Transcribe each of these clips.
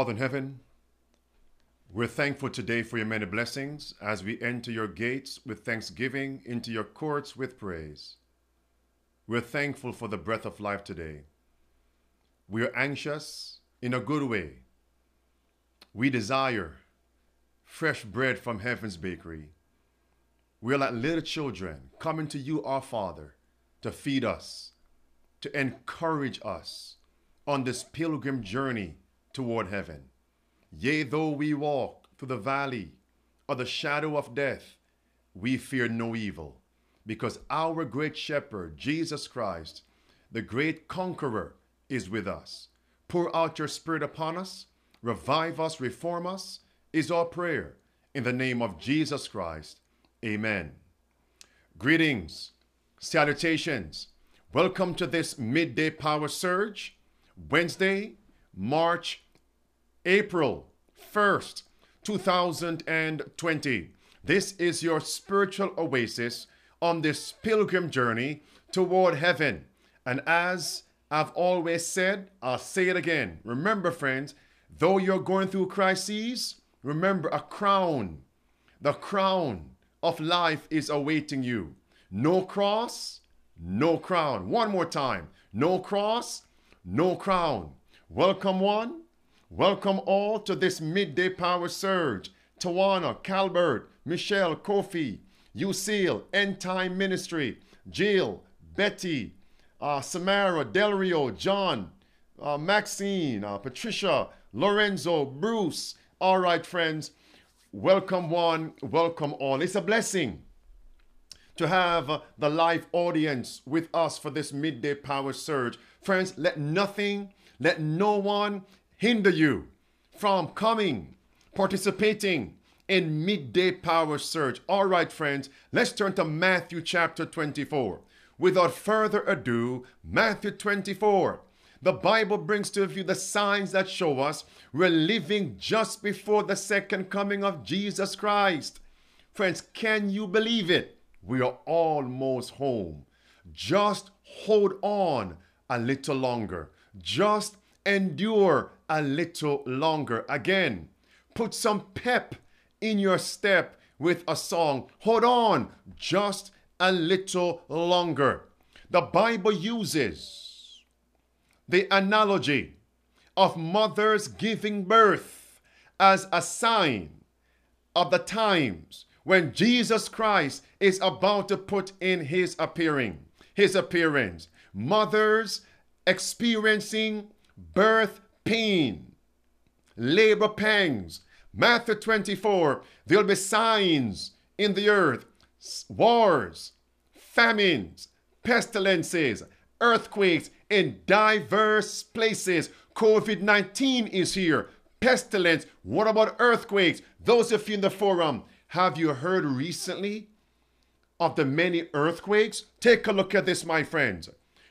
Father in heaven, we're thankful today for your many blessings as we enter your gates with thanksgiving, into your courts with praise. We're thankful for the breath of life today. We are anxious in a good way. We desire fresh bread from heaven's bakery. We are like little children coming to you, our Father, to feed us, to encourage us on this pilgrim journey toward heaven. Yea, though we walk through the valley of the shadow of death, we fear no evil, because our great shepherd, Jesus Christ, the great conqueror, is with us. Pour out your spirit upon us, revive us, reform us, is our prayer. In the name of Jesus Christ, amen. Greetings, salutations. Welcome to this midday power surge, Wednesday, March, April 1st, 2020. This is your spiritual oasis on this pilgrim journey toward heaven. And as I've always said, I'll say it again. Remember, friends, though you're going through crises, remember a crown, the crown of life is awaiting you. No cross, no crown. One more time. No cross, no crown. Welcome, one. Welcome all to this midday power surge. Tawana, Calbert, Michelle, Kofi, Usil, End Time Ministry, Jill, Betty, uh, Samara, Del Rio, John, uh, Maxine, uh, Patricia, Lorenzo, Bruce. All right, friends. Welcome one, welcome all. It's a blessing to have the live audience with us for this midday power surge. Friends, let nothing, let no one hinder you from coming, participating in midday power surge. All right, friends, let's turn to Matthew chapter 24. Without further ado, Matthew 24. The Bible brings to view the signs that show us we're living just before the second coming of Jesus Christ. Friends, can you believe it? We are almost home. Just hold on a little longer. Just endure a little longer. Again, put some pep in your step with a song. Hold on just a little longer. The Bible uses the analogy of mothers giving birth as a sign of the times when Jesus Christ is about to put in his appearing, his appearance. Mothers experiencing birth pain, labor pangs. Matthew 24, there'll be signs in the earth, wars, famines, pestilences, earthquakes in diverse places. COVID 19 is here. Pestilence. What about earthquakes? Those of you in the forum, have you heard recently of the many earthquakes? Take a look at this, my friends.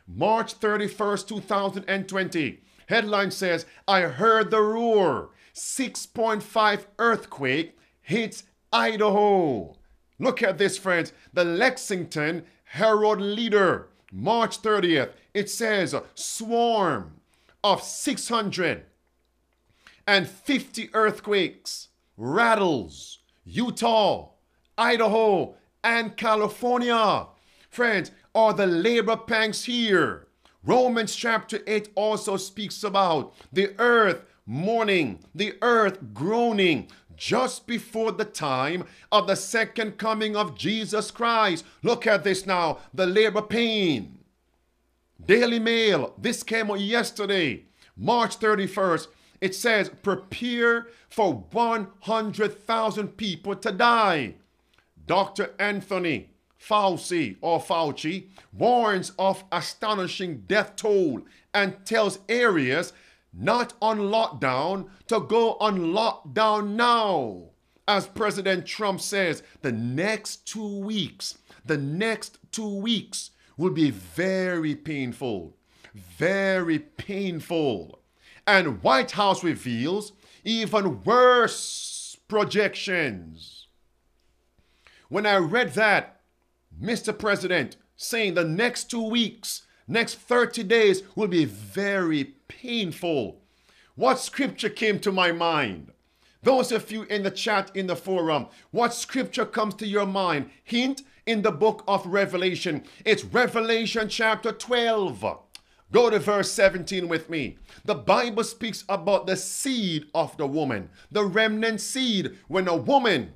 March 31st, 2020. Headline says, I heard the roar. 6.5 earthquake hits Idaho. Look at this, friends. The Lexington Herald Leader, March 30th. It says, a swarm of 650 earthquakes rattles Utah, Idaho, and California. Friends, are the labor pangs here? Romans chapter 8 also speaks about the earth mourning, the earth groaning just before the time of the second coming of Jesus Christ. Look at this now the labor pain. Daily Mail, this came yesterday, March 31st. It says, prepare for 100,000 people to die. Dr. Anthony Fauci or Fauci warns of astonishing death toll and tells areas not on lockdown to go on lockdown now. As President Trump says, the next two weeks, the next two weeks will be very painful, very painful. And White House reveals even worse projections. When I read that, Mr. President, saying the next two weeks, next 30 days will be very painful. What scripture came to my mind? Those of you in the chat in the forum, what scripture comes to your mind? Hint in the book of Revelation. It's Revelation chapter 12. Go to verse 17 with me. The Bible speaks about the seed of the woman, the remnant seed. When a woman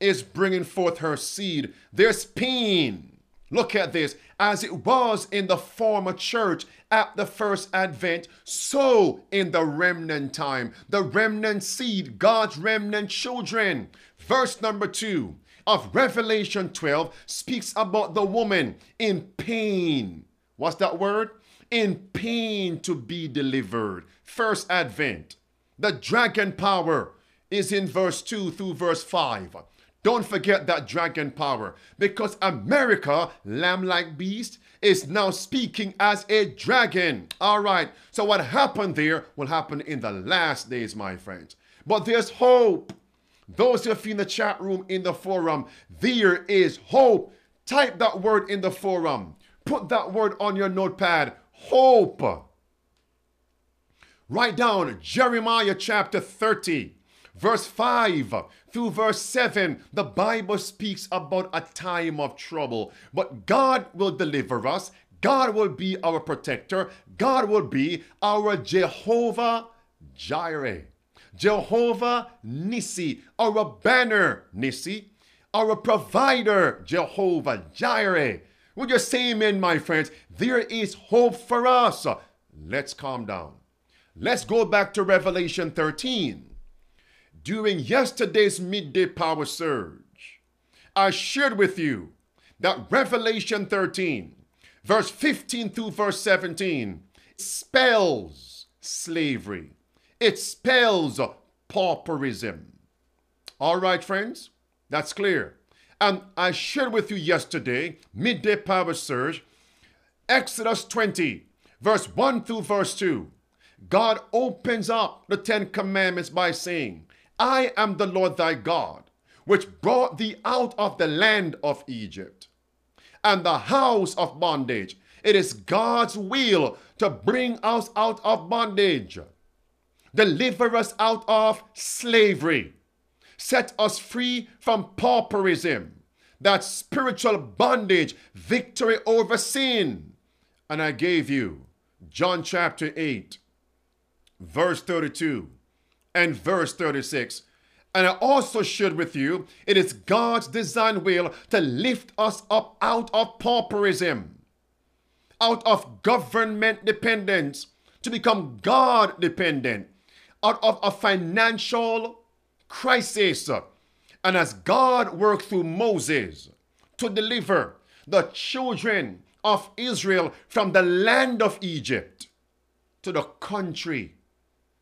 is bringing forth her seed, there's pain. Look at this. As it was in the former church at the first advent, so in the remnant time, the remnant seed, God's remnant children. Verse number two of Revelation 12 speaks about the woman in pain. What's that word? In pain to be delivered. First advent. The dragon power is in verse 2 through verse 5. Don't forget that dragon power because America, lamb like beast, is now speaking as a dragon. All right. So, what happened there will happen in the last days, my friends. But there's hope. Those of you in the chat room, in the forum, there is hope. Type that word in the forum. Put that word on your notepad. Hope. Write down Jeremiah chapter 30 verse 5 through verse 7, the Bible speaks about a time of trouble. But God will deliver us. God will be our protector. God will be our Jehovah Jireh. Jehovah Nissi, our banner Nissi, our provider Jehovah Jireh. Would you say amen, my friends? There is hope for us. Let's calm down. Let's go back to Revelation 13 during yesterday's midday power surge, I shared with you that Revelation 13, verse 15 through verse 17, spells slavery. It spells pauperism. All right, friends, that's clear. And I shared with you yesterday, midday power surge, Exodus 20, verse 1 through verse 2. God opens up the Ten Commandments by saying, I am the Lord thy God, which brought thee out of the land of Egypt and the house of bondage. It is God's will to bring us out of bondage, deliver us out of slavery, set us free from pauperism, that spiritual bondage, victory over sin. And I gave you John chapter 8, verse 32 and verse 36. And I also shared with you, it is God's design will to lift us up out of pauperism, out of government dependence, to become God dependent, out of a financial crisis. And as God worked through Moses to deliver the children of Israel from the land of Egypt to the country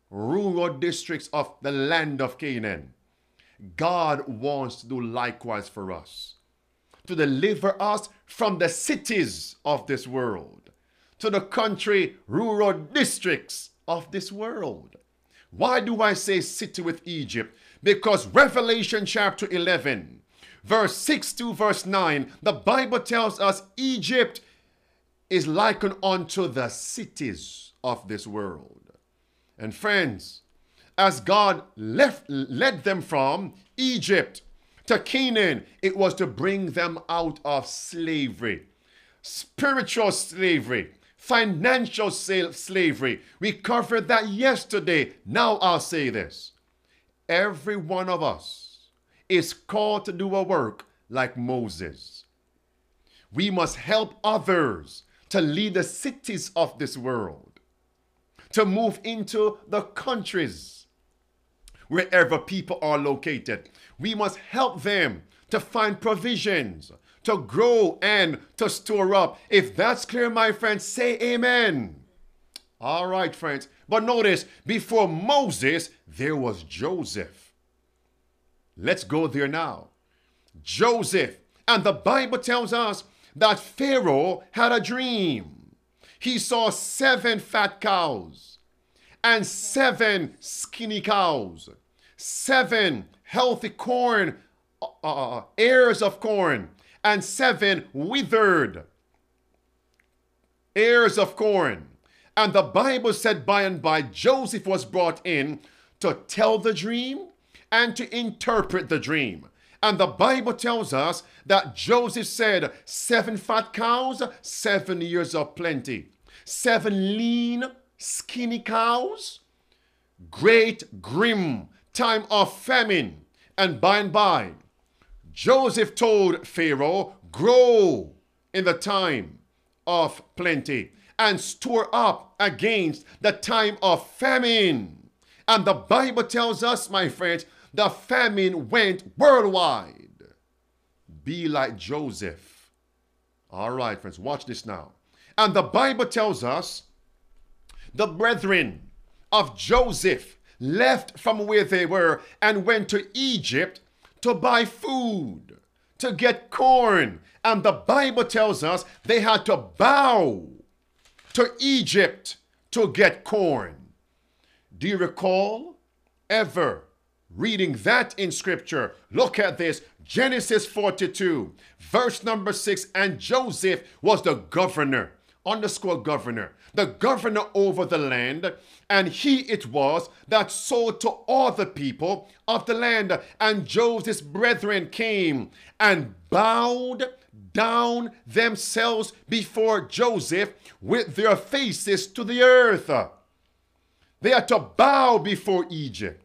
rural districts of the land of Canaan. God wants to do likewise for us, to deliver us from the cities of this world, to the country rural districts of this world. Why do I say city with Egypt? Because Revelation chapter 11, verse 6 to verse 9, the Bible tells us Egypt is likened unto the cities of this world. And friends, as God left, led them from Egypt to Canaan, it was to bring them out of slavery, spiritual slavery, financial slavery. We covered that yesterday. Now I'll say this every one of us is called to do a work like Moses. We must help others to lead the cities of this world to move into the countries wherever people are located. We must help them to find provisions, to grow and to store up. If that's clear, my friends, say amen. All right, friends. But notice, before Moses, there was Joseph. Let's go there now. Joseph. And the Bible tells us that Pharaoh had a dream he saw seven fat cows and seven skinny cows, seven healthy corn, uh, uh, ears of corn, and seven withered ears of corn. And the Bible said by and by Joseph was brought in to tell the dream and to interpret the dream. And the Bible tells us that Joseph said, Seven fat cows, seven years of plenty. Seven lean, skinny cows, great, grim time of famine. And by and by, Joseph told Pharaoh, Grow in the time of plenty and store up against the time of famine. And the Bible tells us, my friends, the famine went worldwide. Be like Joseph. All right, friends, watch this now. And the Bible tells us the brethren of Joseph left from where they were and went to Egypt to buy food, to get corn. And the Bible tells us they had to bow to Egypt to get corn. Do you recall ever reading that in scripture? Look at this Genesis 42, verse number 6. And Joseph was the governor, underscore governor, the governor over the land. And he it was that sold to all the people of the land. And Joseph's brethren came and bowed down themselves before Joseph with their faces to the earth. They had to bow before Egypt,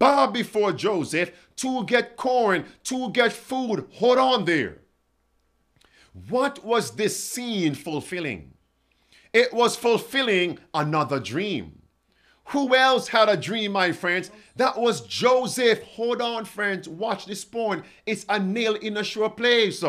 bow before Joseph to get corn, to get food. Hold on there. What was this scene fulfilling? It was fulfilling another dream. Who else had a dream, my friends? That was Joseph. Hold on, friends. Watch this point. It's a nail in a sure place.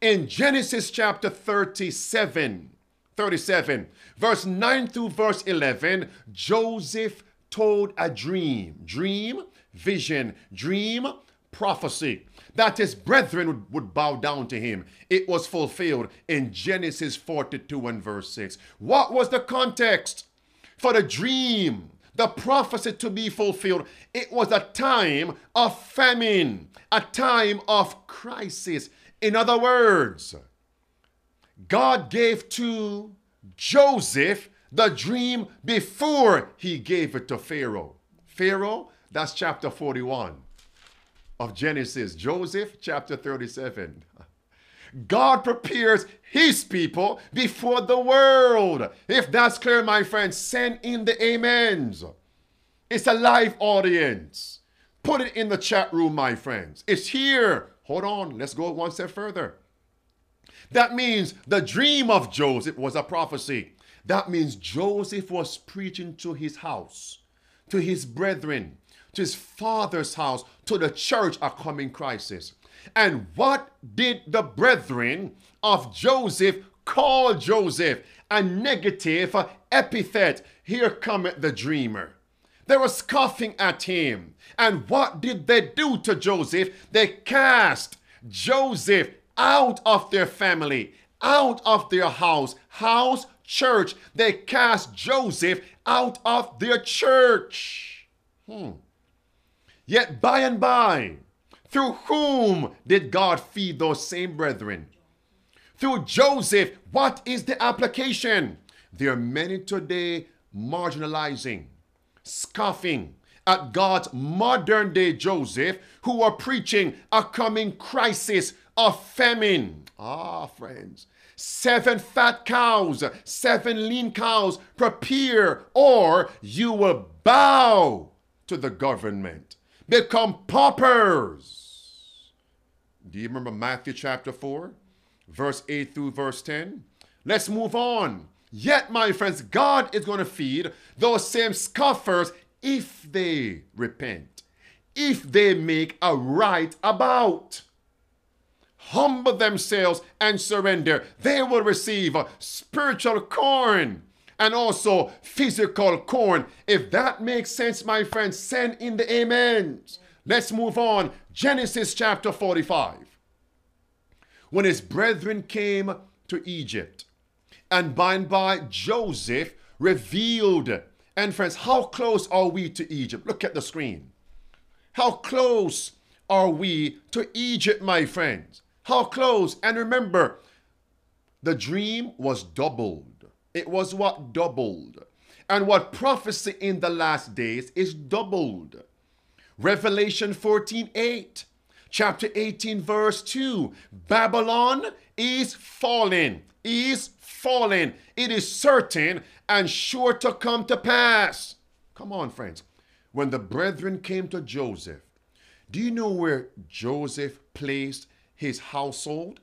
In Genesis chapter 37, 37, verse 9 through verse 11, Joseph told a dream, dream, vision, dream, prophecy that his brethren would, would, bow down to him. It was fulfilled in Genesis 42 and verse 6. What was the context for the dream, the prophecy to be fulfilled? It was a time of famine, a time of crisis. In other words, God gave to Joseph the dream before he gave it to Pharaoh. Pharaoh, that's chapter 41 of Genesis. Joseph, chapter 37. God prepares his people before the world. If that's clear, my friends, send in the amens. It's a live audience. Put it in the chat room, my friends. It's here. Hold on, let's go one step further. That means the dream of Joseph was a prophecy. That means Joseph was preaching to his house, to his brethren, to his father's house, to the church a coming crisis. And what did the brethren of Joseph call Joseph? A negative epithet. Here cometh the dreamer. They were scoffing at him. And what did they do to Joseph? They cast Joseph out of their family, out of their house, house, church. They cast Joseph out of their church. Hmm. Yet by and by, through whom did God feed those same brethren? Through Joseph. What is the application? There are many today marginalizing, scoffing at God's modern day Joseph who are preaching a coming crisis of famine. Ah, friends. Seven fat cows, seven lean cows, prepare, or you will bow to the government, become paupers. Do you remember Matthew chapter 4, verse 8 through verse 10? Let's move on. Yet, my friends, God is going to feed those same scoffers if they repent, if they make a right about humble themselves and surrender, they will receive spiritual corn and also physical corn. If that makes sense, my friends, send in the amens. Let's move on. Genesis chapter 45. When his brethren came to Egypt, and by and by Joseph revealed. And friends, how close are we to Egypt? Look at the screen. How close are we to Egypt, my friends? How close? And remember, the dream was doubled. It was what doubled. And what prophecy in the last days is doubled. Revelation 14 8, chapter 18, verse 2. Babylon is falling, is falling. It is certain and sure to come to pass. Come on, friends. When the brethren came to Joseph, do you know where Joseph placed his household?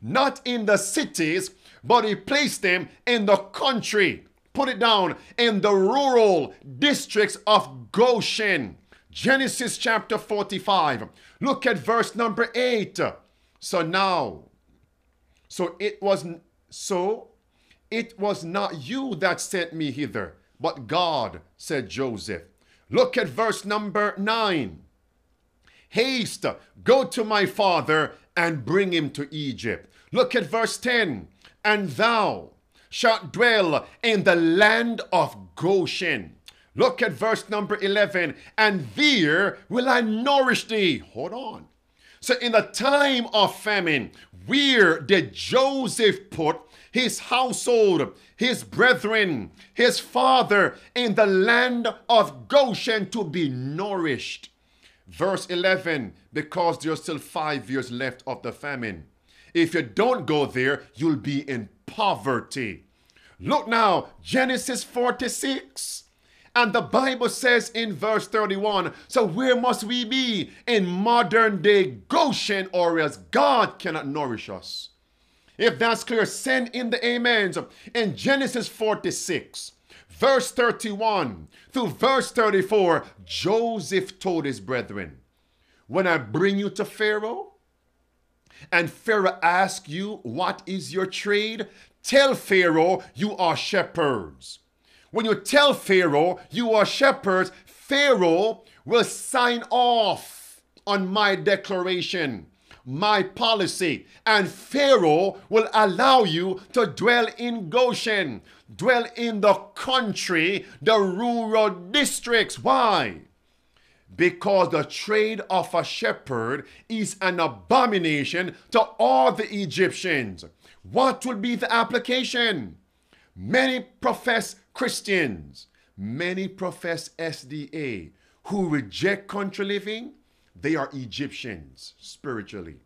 Not in the cities, but he placed them in the country. Put it down in the rural districts of Goshen. Genesis chapter 45. Look at verse number 8. So now, so it was so it was not you that sent me hither, but God, said Joseph. Look at verse number 9. Haste, go to my father and bring him to Egypt. Look at verse 10. And thou shalt dwell in the land of Goshen. Look at verse number 11. And there will I nourish thee. Hold on. So, in the time of famine, where did Joseph put his household, his brethren, his father in the land of Goshen to be nourished? Verse 11, because there's still five years left of the famine. If you don't go there, you'll be in poverty. Look now, Genesis 46. And the Bible says in verse 31 so where must we be? In modern day Goshen, or else God cannot nourish us. If that's clear, send in the amens. In Genesis 46, verse 31 through verse 34, Joseph told his brethren, When I bring you to Pharaoh, and Pharaoh asks you, What is your trade? Tell Pharaoh you are shepherds. When you tell Pharaoh you are shepherds, Pharaoh will sign off on my declaration, my policy, and Pharaoh will allow you to dwell in Goshen, dwell in the country, the rural districts. Why? Because the trade of a shepherd is an abomination to all the Egyptians. What will be the application? Many profess Christians, many profess SDA who reject country living, they are Egyptians spiritually,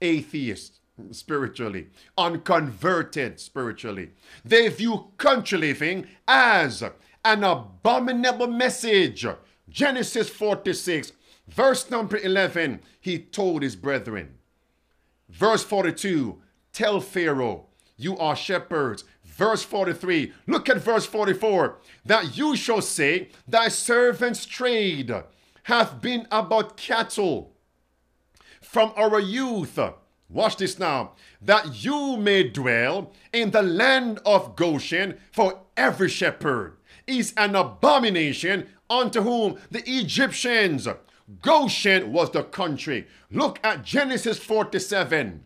atheists spiritually, unconverted spiritually. They view country living as an abominable message. Genesis 46, verse number 11, he told his brethren. Verse 42, tell Pharaoh, you are shepherds verse 43. Look at verse 44. That you shall say, Thy servant's trade hath been about cattle from our youth. Watch this now. That you may dwell in the land of Goshen, for every shepherd is an abomination unto whom the Egyptians. Goshen was the country. Look at Genesis 47,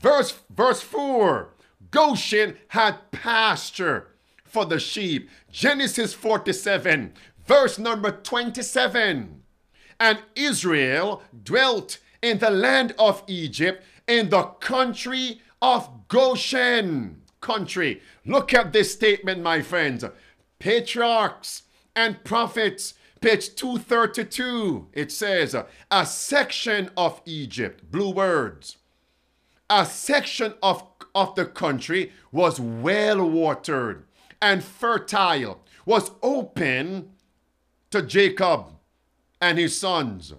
verse, verse 4. Goshen had pasture for the sheep. Genesis 47, verse number 27. And Israel dwelt in the land of Egypt in the country of Goshen. Country. Look at this statement, my friends. Patriarchs and prophets, page 232. It says, a section of Egypt, blue words. A section of of the country was well watered and fertile, was open to Jacob and his sons.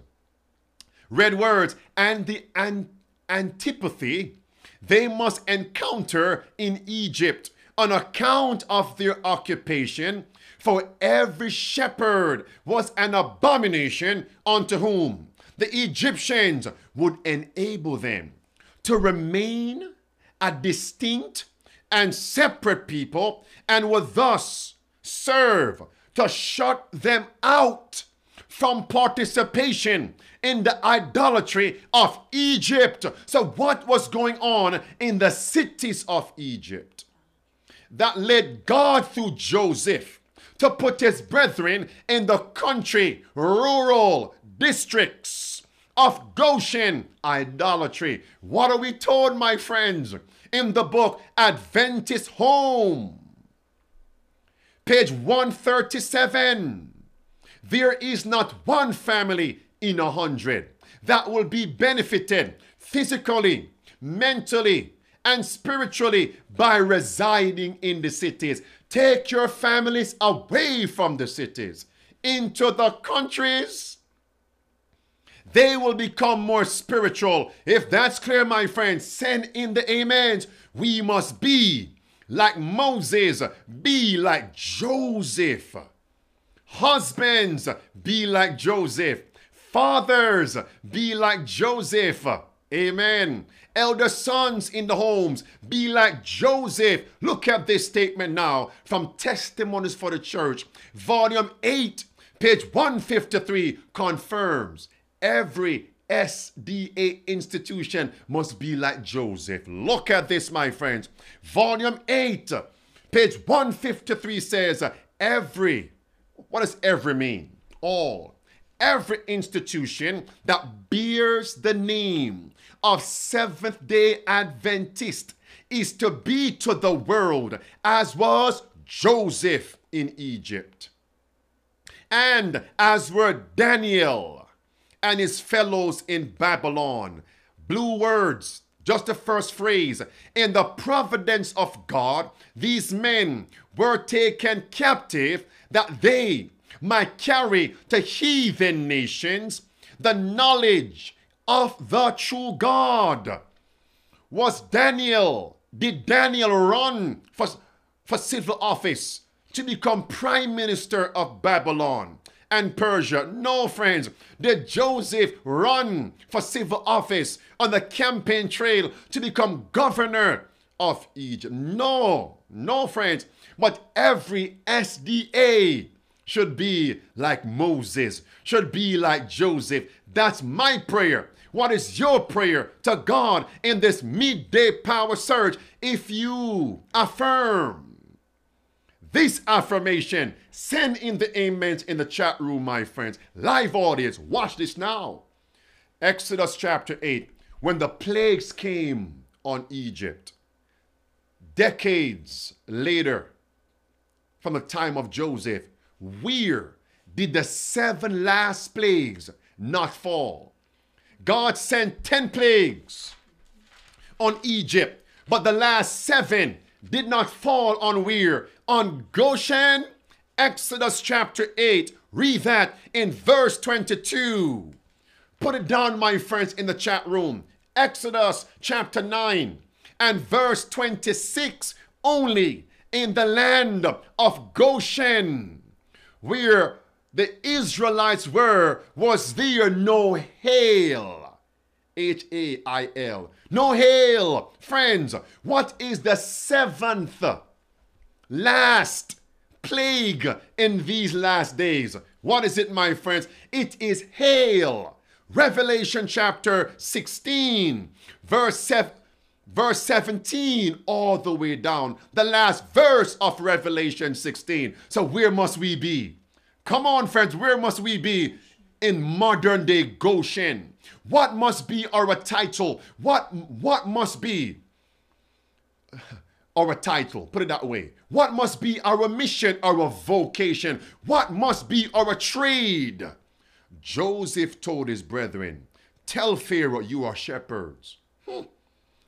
Red words and the an- antipathy they must encounter in Egypt on account of their occupation, for every shepherd was an abomination unto whom the Egyptians would enable them to remain a distinct and separate people and would thus serve to shut them out from participation in the idolatry of Egypt. So, what was going on in the cities of Egypt that led God through Joseph to put his brethren in the country, rural districts? of Goshen idolatry. What are we told, my friends, in the book Adventist Home? Page 137. There is not one family in a hundred that will be benefited physically, mentally, and spiritually by residing in the cities. Take your families away from the cities into the countries. They will become more spiritual. If that's clear, my friends, send in the amens. We must be like Moses, be like Joseph. Husbands, be like Joseph. Fathers, be like Joseph. Amen. Elder sons in the homes, be like Joseph. Look at this statement now from Testimonies for the Church, volume 8, page 153 confirms every SDA institution must be like Joseph. Look at this, my friends. Volume 8, page 153 says, Every, what does every mean? All. Every institution that bears the name of Seventh day Adventist is to be to the world as was Joseph in Egypt. And as were Daniel and his fellows in Babylon. Blue words, just the first phrase. In the providence of God, these men were taken captive that they might carry to heathen nations the knowledge of the true God. Was Daniel, did Daniel run for, for civil office to become prime minister of Babylon? and Persia. No, friends. Did Joseph run for civil office on the campaign trail to become governor of Egypt? No, no, friends. But every SDA should be like Moses, should be like Joseph. That's my prayer. What is your prayer to God in this midday power surge if you affirm this affirmation. Send in the amens in the chat room, my friends. Live audience, watch this now. Exodus chapter 8. When the plagues came on Egypt, decades later, from the time of Joseph, where did the seven last plagues not fall? God sent 10 plagues on Egypt, but the last seven did not fall on where? On Goshen. Exodus chapter 8. Read that in verse 22. Put it down, my friends, in the chat room. Exodus chapter 9 and verse 26 only in the land of Goshen, where the Israelites were, was there no hail. H A I L. No hail. Friends, what is the seventh last plague in these last days? What is it, my friends? It is hail. Revelation chapter 16, verse 7 verse 17 all the way down, the last verse of Revelation 16. So, where must we be? Come on, friends, where must we be? In modern day Goshen. What must be our title? What, what must be our title? Put it that way. What must be our mission, our vocation? What must be our trade? Joseph told his brethren, Tell Pharaoh you are shepherds. Hmm.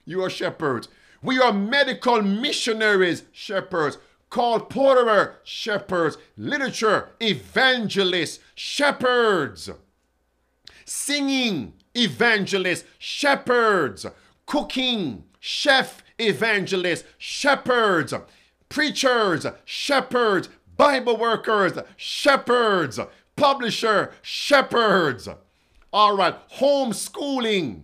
You are shepherds. We are medical missionaries, shepherds. Colporteur, shepherds. Literature, evangelists, shepherds. Singing, evangelists, shepherds, cooking, chef evangelists, shepherds, preachers, shepherds, Bible workers, shepherds, publisher, shepherds. All right, homeschooling,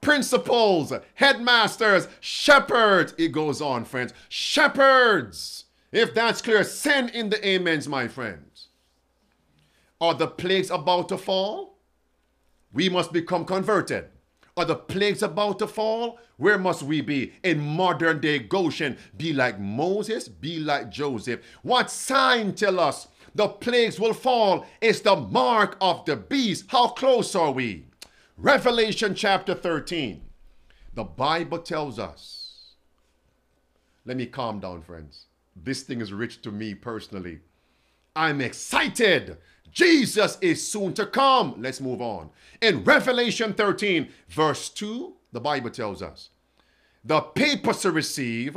principals, headmasters, shepherds. It goes on, friends. Shepherds. If that's clear, send in the amens, my friends. Are the plagues about to fall? we must become converted. Are the plagues about to fall? Where must we be? In modern day Goshen. Be like Moses, be like Joseph. What sign tell us the plagues will fall? It's the mark of the beast. How close are we? Revelation chapter 13. The Bible tells us. Let me calm down, friends. this thing is rich to me personally. I'm excited. Jesus is soon to come. Let's move on. In Revelation 13, verse 2, the Bible tells us the papacy receive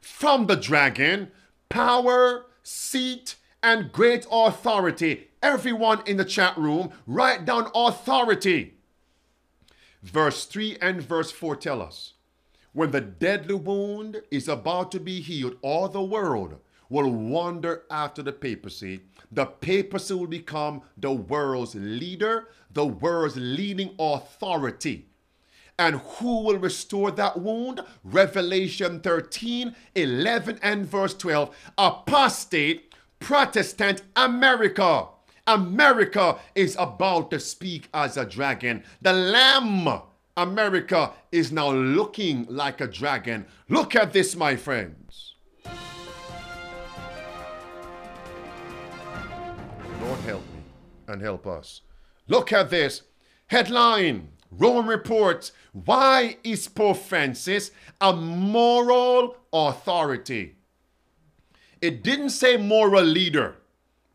from the dragon power, seat, and great authority. Everyone in the chat room, write down authority. Verse 3 and verse 4 tell us when the deadly wound is about to be healed, all the world will wander after the papacy. The papacy will become the world's leader, the world's leading authority. And who will restore that wound? Revelation 13, 11, and verse 12. Apostate, Protestant America. America is about to speak as a dragon. The Lamb, America, is now looking like a dragon. Look at this, my friends. Lord, help me and help us. Look at this. Headline Rome reports why is Pope Francis a moral authority? It didn't say moral leader.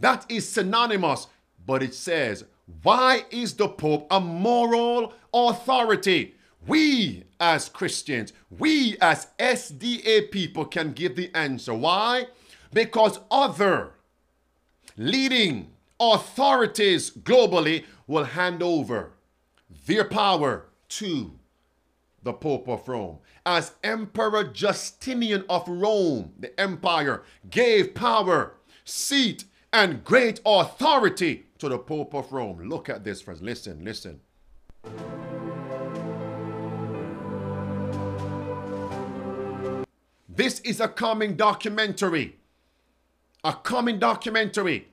That is synonymous, but it says, why is the Pope a moral authority? We as Christians, we as SDA people can give the answer. Why? Because other leading authorities globally will hand over their power to the Pope of Rome. As Emperor Justinian of Rome, the empire, gave power, seat, and great authority to the Pope of Rome. Look at this, friends. Listen, listen. This is a coming documentary. A coming documentary.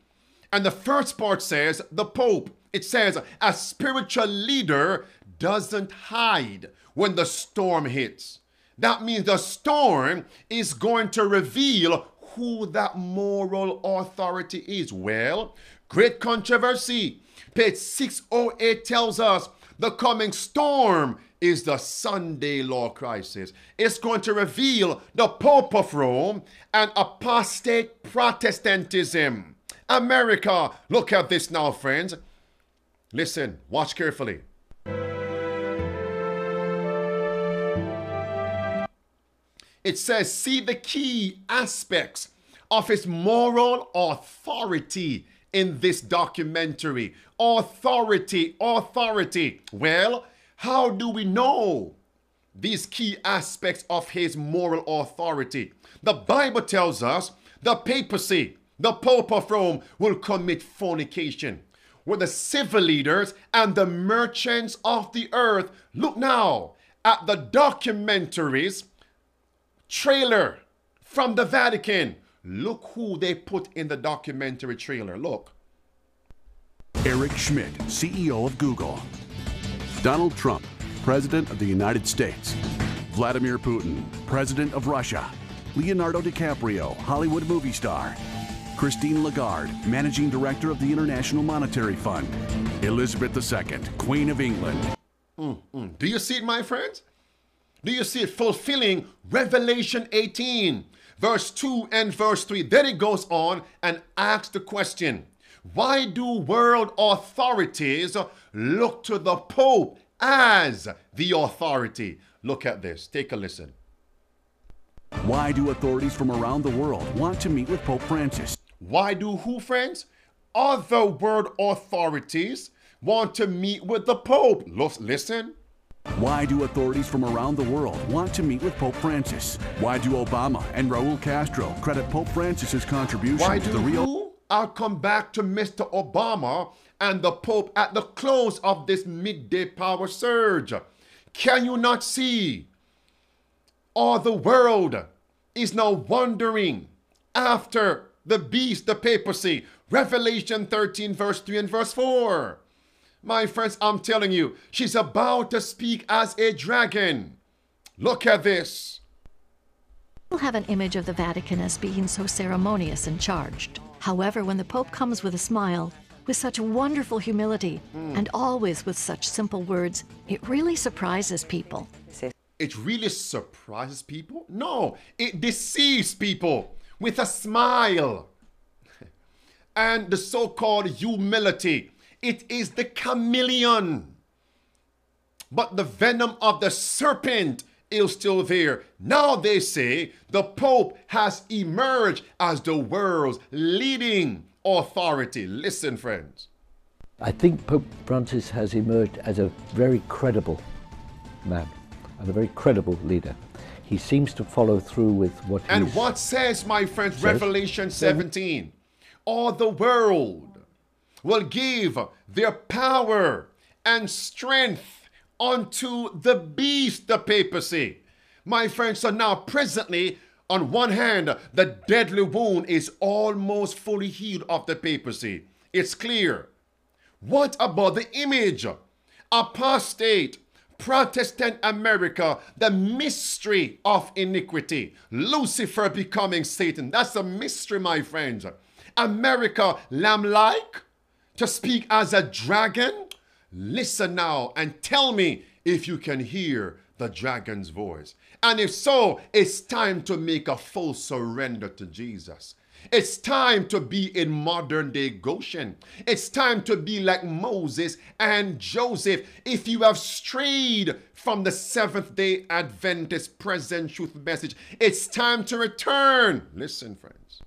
And the first part says the Pope. It says a spiritual leader doesn't hide when the storm hits. That means the storm is going to reveal who that moral authority is. Well, great controversy. Page 608 tells us the coming storm is the Sunday law crisis. It's going to reveal the Pope of Rome and apostate Protestantism. America, look at this now, friends. Listen, watch carefully. It says, see the key aspects of his moral authority in this documentary. Authority, authority. Well, how do we know these key aspects of his moral authority? The Bible tells us the papacy, the Pope of Rome, will commit fornication with the civil leaders and the merchants of the earth. Look now at the documentaries trailer from the Vatican. Look who they put in the documentary trailer. Look. Eric Schmidt, CEO of Google. Donald Trump, President of the United States. Vladimir Putin, President of Russia. Leonardo DiCaprio, Hollywood movie star. Christine Lagarde, Managing Director of the International Monetary Fund. Elizabeth II, Queen of England. Mm, mm. Do you see it, my friends? Do you see it fulfilling Revelation 18, verse 2 and verse 3? Then it goes on and asks the question why do world authorities look to the Pope as the authority? Look at this. Take a listen. Why do authorities from around the world want to meet with Pope Francis? Why do who, friends? Other world authorities want to meet with the Pope. Listen. Why do authorities from around the world want to meet with Pope Francis? Why do Obama and Raul Castro credit Pope Francis's contribution Why to do the real? you? I'll come back to Mr. Obama and the Pope at the close of this midday power surge. Can you not see? All the world is now wondering after the beast, the papacy. Revelation 13, verse 3 and verse 4. My friends, I'm telling you, she's about to speak as a dragon. Look at this. People have an image of the Vatican as being so ceremonious and charged. However, when the Pope comes with a smile, with such wonderful humility, hmm. and always with such simple words, it really surprises people. It really surprises people? No, it deceives people. with a smile. And the so called humility, it is the chameleon. But the venom of the serpent is still there. Now they say the Pope has emerged as the world's leading authority. Listen, friends. I think Pope Francis has emerged as a very credible man and a very credible leader. He seems to follow through with what And what says, my friends, says, Revelation 17? All the world will give their power and strength unto the beast, the papacy. My friends, so now presently, on one hand, the deadly wound is almost fully healed of the papacy. It's clear. What about the image? Apostate, Protestant America, the mystery of iniquity. Lucifer becoming Satan. That's a mystery, my friends. America, lamb like, to speak as a dragon. Listen now and tell me if you can hear the dragon's voice. And if so, it's time to make a full surrender to Jesus. It's time to be in modern day Goshen. It's time to be like Moses and Joseph. If you have strayed from the Seventh day Adventist present truth message, it's time to return. Listen, friends.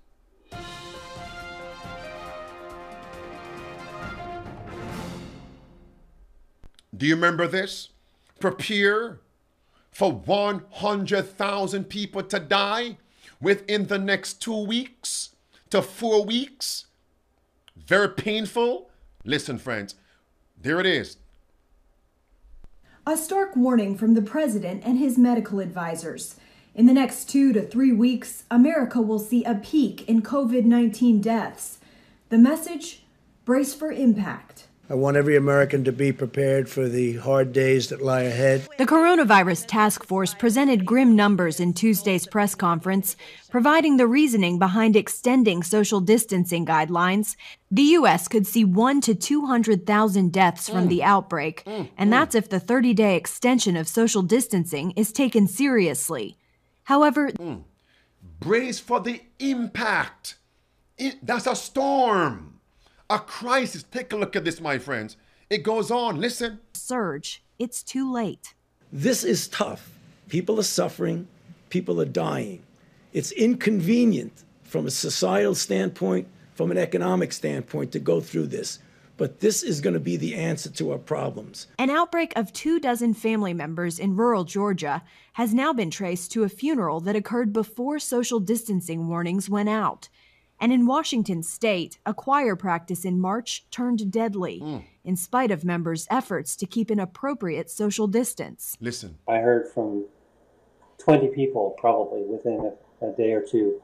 Do you remember this? Prepare for 100,000 people to die within the next two weeks to four weeks. Very painful. Listen, friends, there it is. A stark warning from the president and his medical advisors. In the next two to three weeks, America will see a peak in COVID 19 deaths. The message brace for impact. I want every American to be prepared for the hard days that lie ahead. The Coronavirus Task Force presented grim numbers in Tuesday's press conference, providing the reasoning behind extending social distancing guidelines. The U.S. could see 1 to 200,000 deaths from mm. the outbreak, mm. and mm. that's if the 30 day extension of social distancing is taken seriously. However, mm. brace for the impact. It, that's a storm a crisis. Take a look at this, my friends. It goes on. Listen. Surge. It's too late. This is tough. People are suffering, people are dying. It's inconvenient from a societal standpoint, from an economic standpoint to go through this. But this is going to be the answer to our problems. An outbreak of two dozen family members in rural Georgia has now been traced to a funeral that occurred before social distancing warnings went out. And in Washington state, a choir practice in March turned deadly, mm. in spite of members' efforts to keep an appropriate social distance. Listen. I heard from 20 people, probably within a, a day or two,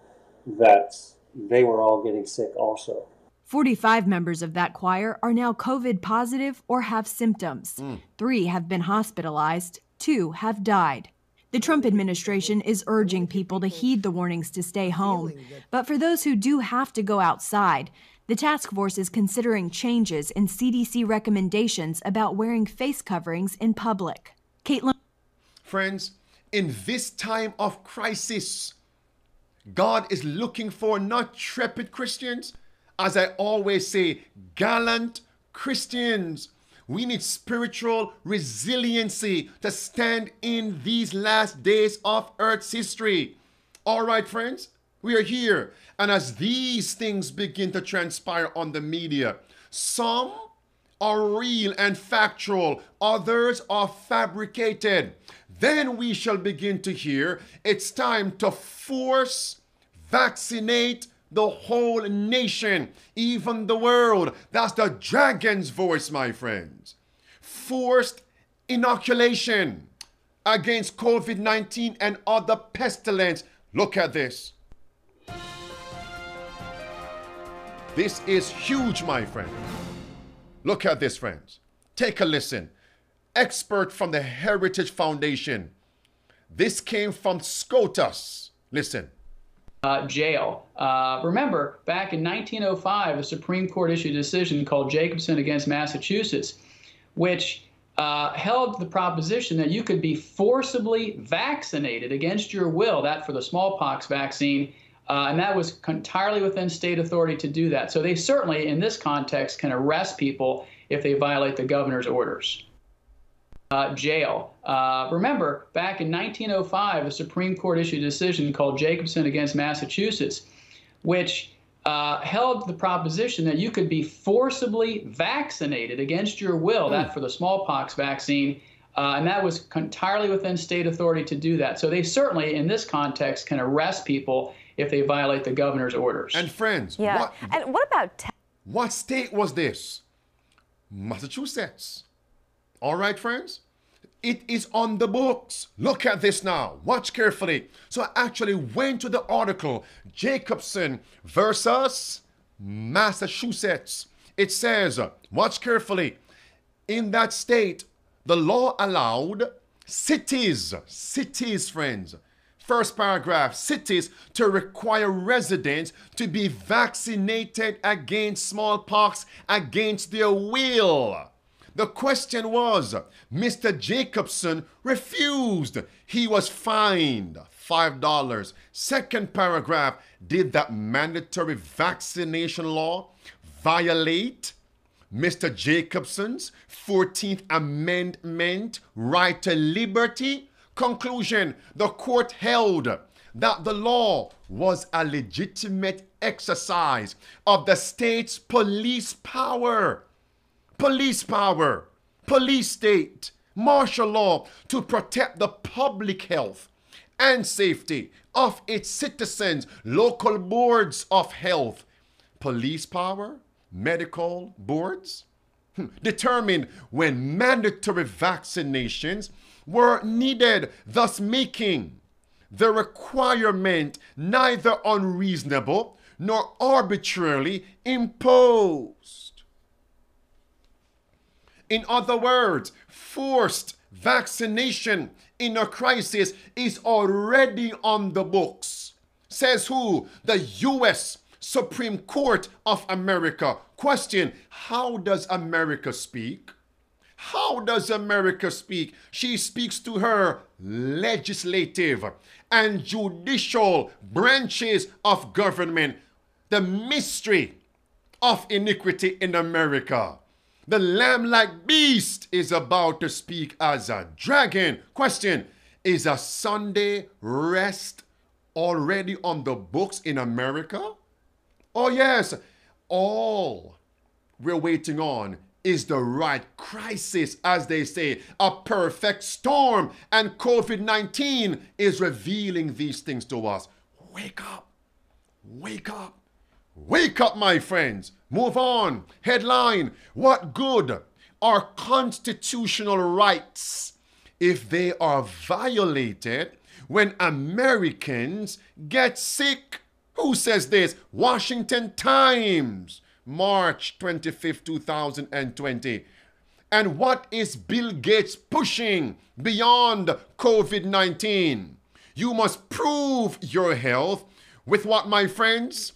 that they were all getting sick also. 45 members of that choir are now COVID positive or have symptoms. Mm. Three have been hospitalized, two have died. The Trump administration is urging people to heed the warnings to stay home. But for those who do have to go outside, the task force is considering changes in CDC recommendations about wearing face coverings in public. Caitlin. Friends, in this time of crisis, God is looking for not trepid Christians, as I always say, gallant Christians we need spiritual resiliency to stand in these last days of Earth's history. All right, friends, we are here. And as these things begin to transpire on the media, some are real and factual, others are fabricated. Then we shall begin to hear it's time to force vaccinate the whole nation, even the world. That's the dragon's voice, my friends. Forced inoculation against COVID 19 and other pestilence. Look at this. This is huge, my friend. Look at this, friends. Take a listen. Expert from the Heritage Foundation. This came from SCOTUS. Listen uh, jail. Uh, remember, back in 1905, the Supreme Court issued a decision called Jacobson against Massachusetts, which uh, held the proposition that you could be forcibly vaccinated against your will, that for the smallpox vaccine, Uh, and that was entirely within state authority to do that. So they certainly, in this context, can arrest people if they violate the governor's orders. Uh, jail. Uh, remember, back in 1905, a Supreme Court issued a decision called Jacobson against Massachusetts, which uh, held the proposition that you could be forcibly vaccinated against your will, mm. that hmm. for the smallpox vaccine, uh, and that was entirely within state authority to do that. So they certainly, in this context, can arrest people if they violate the governor's orders. And friends, yeah. What, and what about te- what state was this? Massachusetts. All right, friends. It is on the books. Look at this now. Watch carefully. So I actually went to the article Jacobson versus Massachusetts. It says, watch carefully. In that state, the law allowed cities, cities, friends, first paragraph, cities to require residents to be vaccinated against smallpox against their will. The question was Mr. Jacobson refused. He was fined $5. Second paragraph Did that mandatory vaccination law violate Mr. Jacobson's 14th Amendment right to liberty? Conclusion The court held that the law was a legitimate exercise of the state's police power. Police power, police state, martial law to protect the public health and safety of its citizens, local boards of health, police power, medical boards, hmm, determined when mandatory vaccinations were needed, thus making the requirement neither unreasonable nor arbitrarily imposed. In other words, forced vaccination in a crisis is already on the books. Says who? The U.S. Supreme Court of America. Question How does America speak? How does America speak? She speaks to her legislative and judicial branches of government. The mystery of iniquity in America. The lamb like beast is about to speak as a dragon. Question Is a Sunday rest already on the books in America? Oh, yes. All we're waiting on is the right crisis, as they say, a perfect storm. And COVID 19 is revealing these things to us. Wake up, wake up, wake up, my friends. Move on. Headline What good are constitutional rights if they are violated when Americans get sick? Who says this? Washington Times. March 25th, 2020. And what is Bill Gates pushing beyond COVID 19? You must prove your health with what, my friends?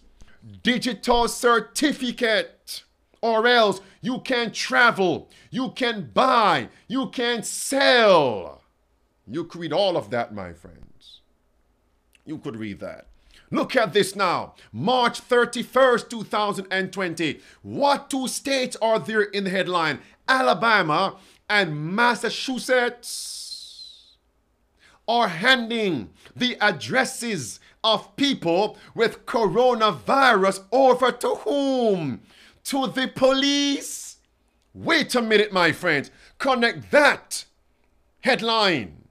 Digital certificate. Or else you can travel, you can buy, you can sell. You could read all of that, my friends. You could read that. Look at this now. March 31st, 2020. What two states are there in the headline? Alabama and Massachusetts are handing the addresses of people with coronavirus over to whom? To the police? Wait a minute, my friends. Connect that headline.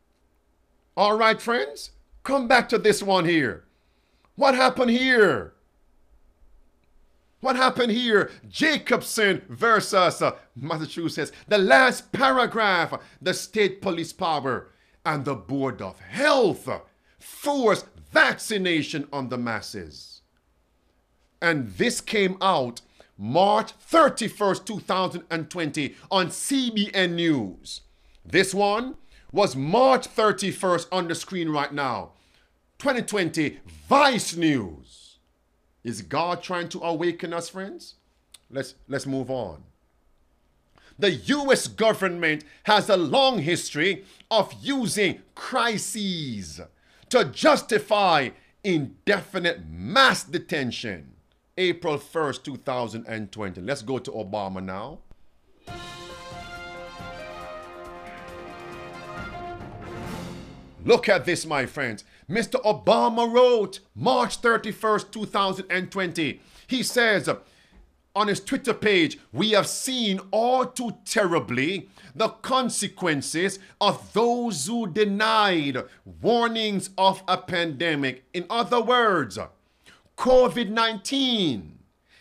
All right, friends? Come back to this one here. What happened here? What happened here? Jacobson versus uh, Massachusetts. The last paragraph, the state police power and the Board of Health force vaccination on the masses. And this came out March 31st, 2020 on CBN News. This one was March 31st on the screen right now. 2020 Vice News. Is God trying to awaken us, friends? Let's, let's move on. The US government has a long history of using crises to justify indefinite mass detention. April 1st, 2020. Let's go to Obama now. Look at this, my friends. Mr. Obama wrote March 31st, 2020. He says on his Twitter page, We have seen all too terribly the consequences of those who denied warnings of a pandemic. In other words, COVID 19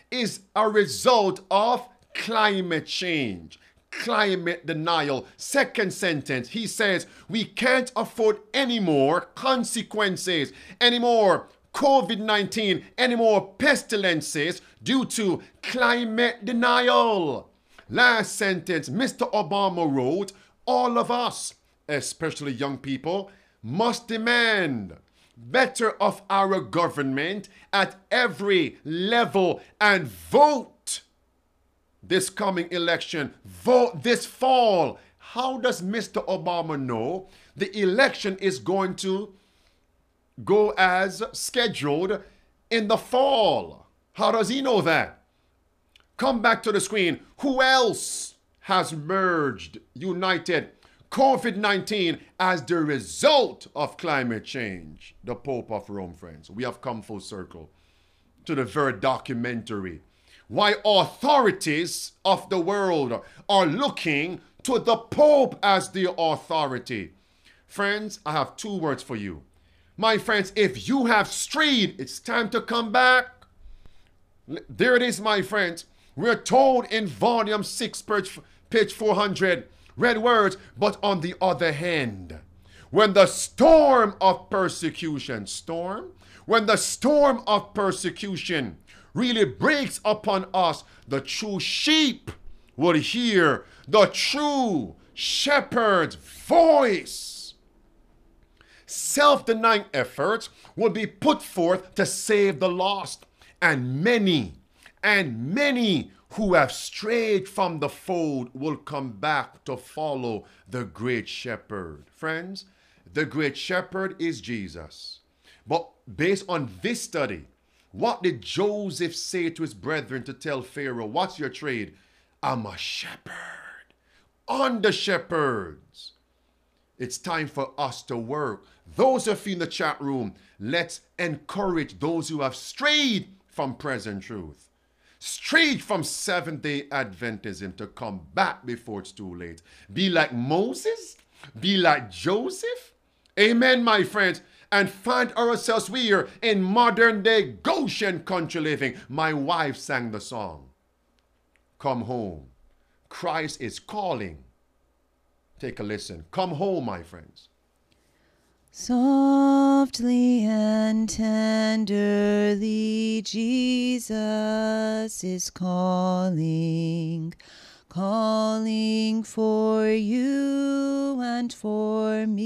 is a result of climate change climate denial. Second sentence, he says, we can't afford any more consequences, any more COVID 19, any more pestilences due to climate denial. Last sentence, Mr. Obama wrote, all of us, especially young people, must demand better of our government at every level and vote this coming election, vote this fall. How does Mr. Obama know the election is going to go as scheduled in the fall? How does he know that? Come back to the screen. Who else has merged, united COVID 19 as the result of climate change? The Pope of Rome, friends. We have come full circle to the very documentary why authorities of the world are looking to the Pope as the authority. Friends, I have two words for you. My friends, if you have strayed, it's time to come back. There it is, my friends. We're told in volume 6, page 400, red words, but on the other hand, when the storm of persecution, storm, when the storm of persecution really breaks upon us, the true sheep will hear the true shepherd's voice. Self denying efforts will be put forth to save the lost, and many, and many who have strayed from the fold will come back to follow the great shepherd. Friends, the great shepherd is Jesus. But based on this study, what did Joseph say to his brethren to tell Pharaoh, What's your trade? I'm a shepherd. On the shepherds. It's time for us to work. Those of you in the chat room, let's encourage those who have strayed from present truth, strayed from Seventh day Adventism to come back before it's too late. Be like Moses, be like Joseph. Amen, my friends and find ourselves here in modern day Goshen country living. My wife sang the song. Come home. Christ is calling. Take a listen. Come home, my friends. Softly and tenderly, Jesus is calling calling for you and for me.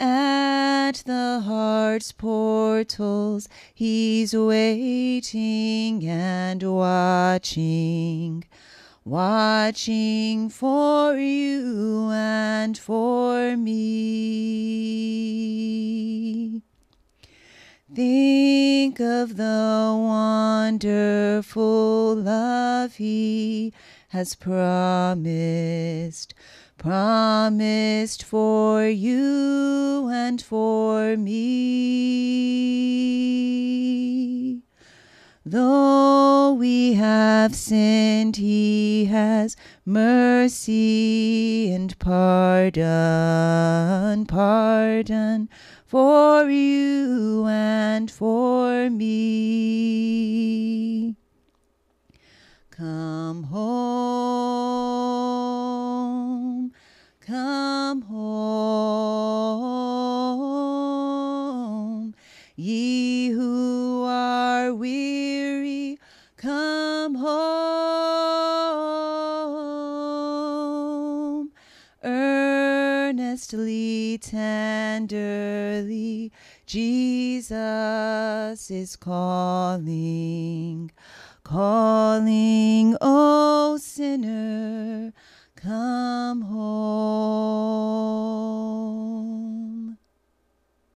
At the heart's portals, he's waiting and watching, watching for you and for me. Think of the wonderful love he has promised, promised for you and for me. Though we have sinned, he has mercy and pardon, pardon for you and for me. Come home, come home, ye who are weary, come home. Earnestly, tenderly, Jesus is calling, calling, O sinner, come home.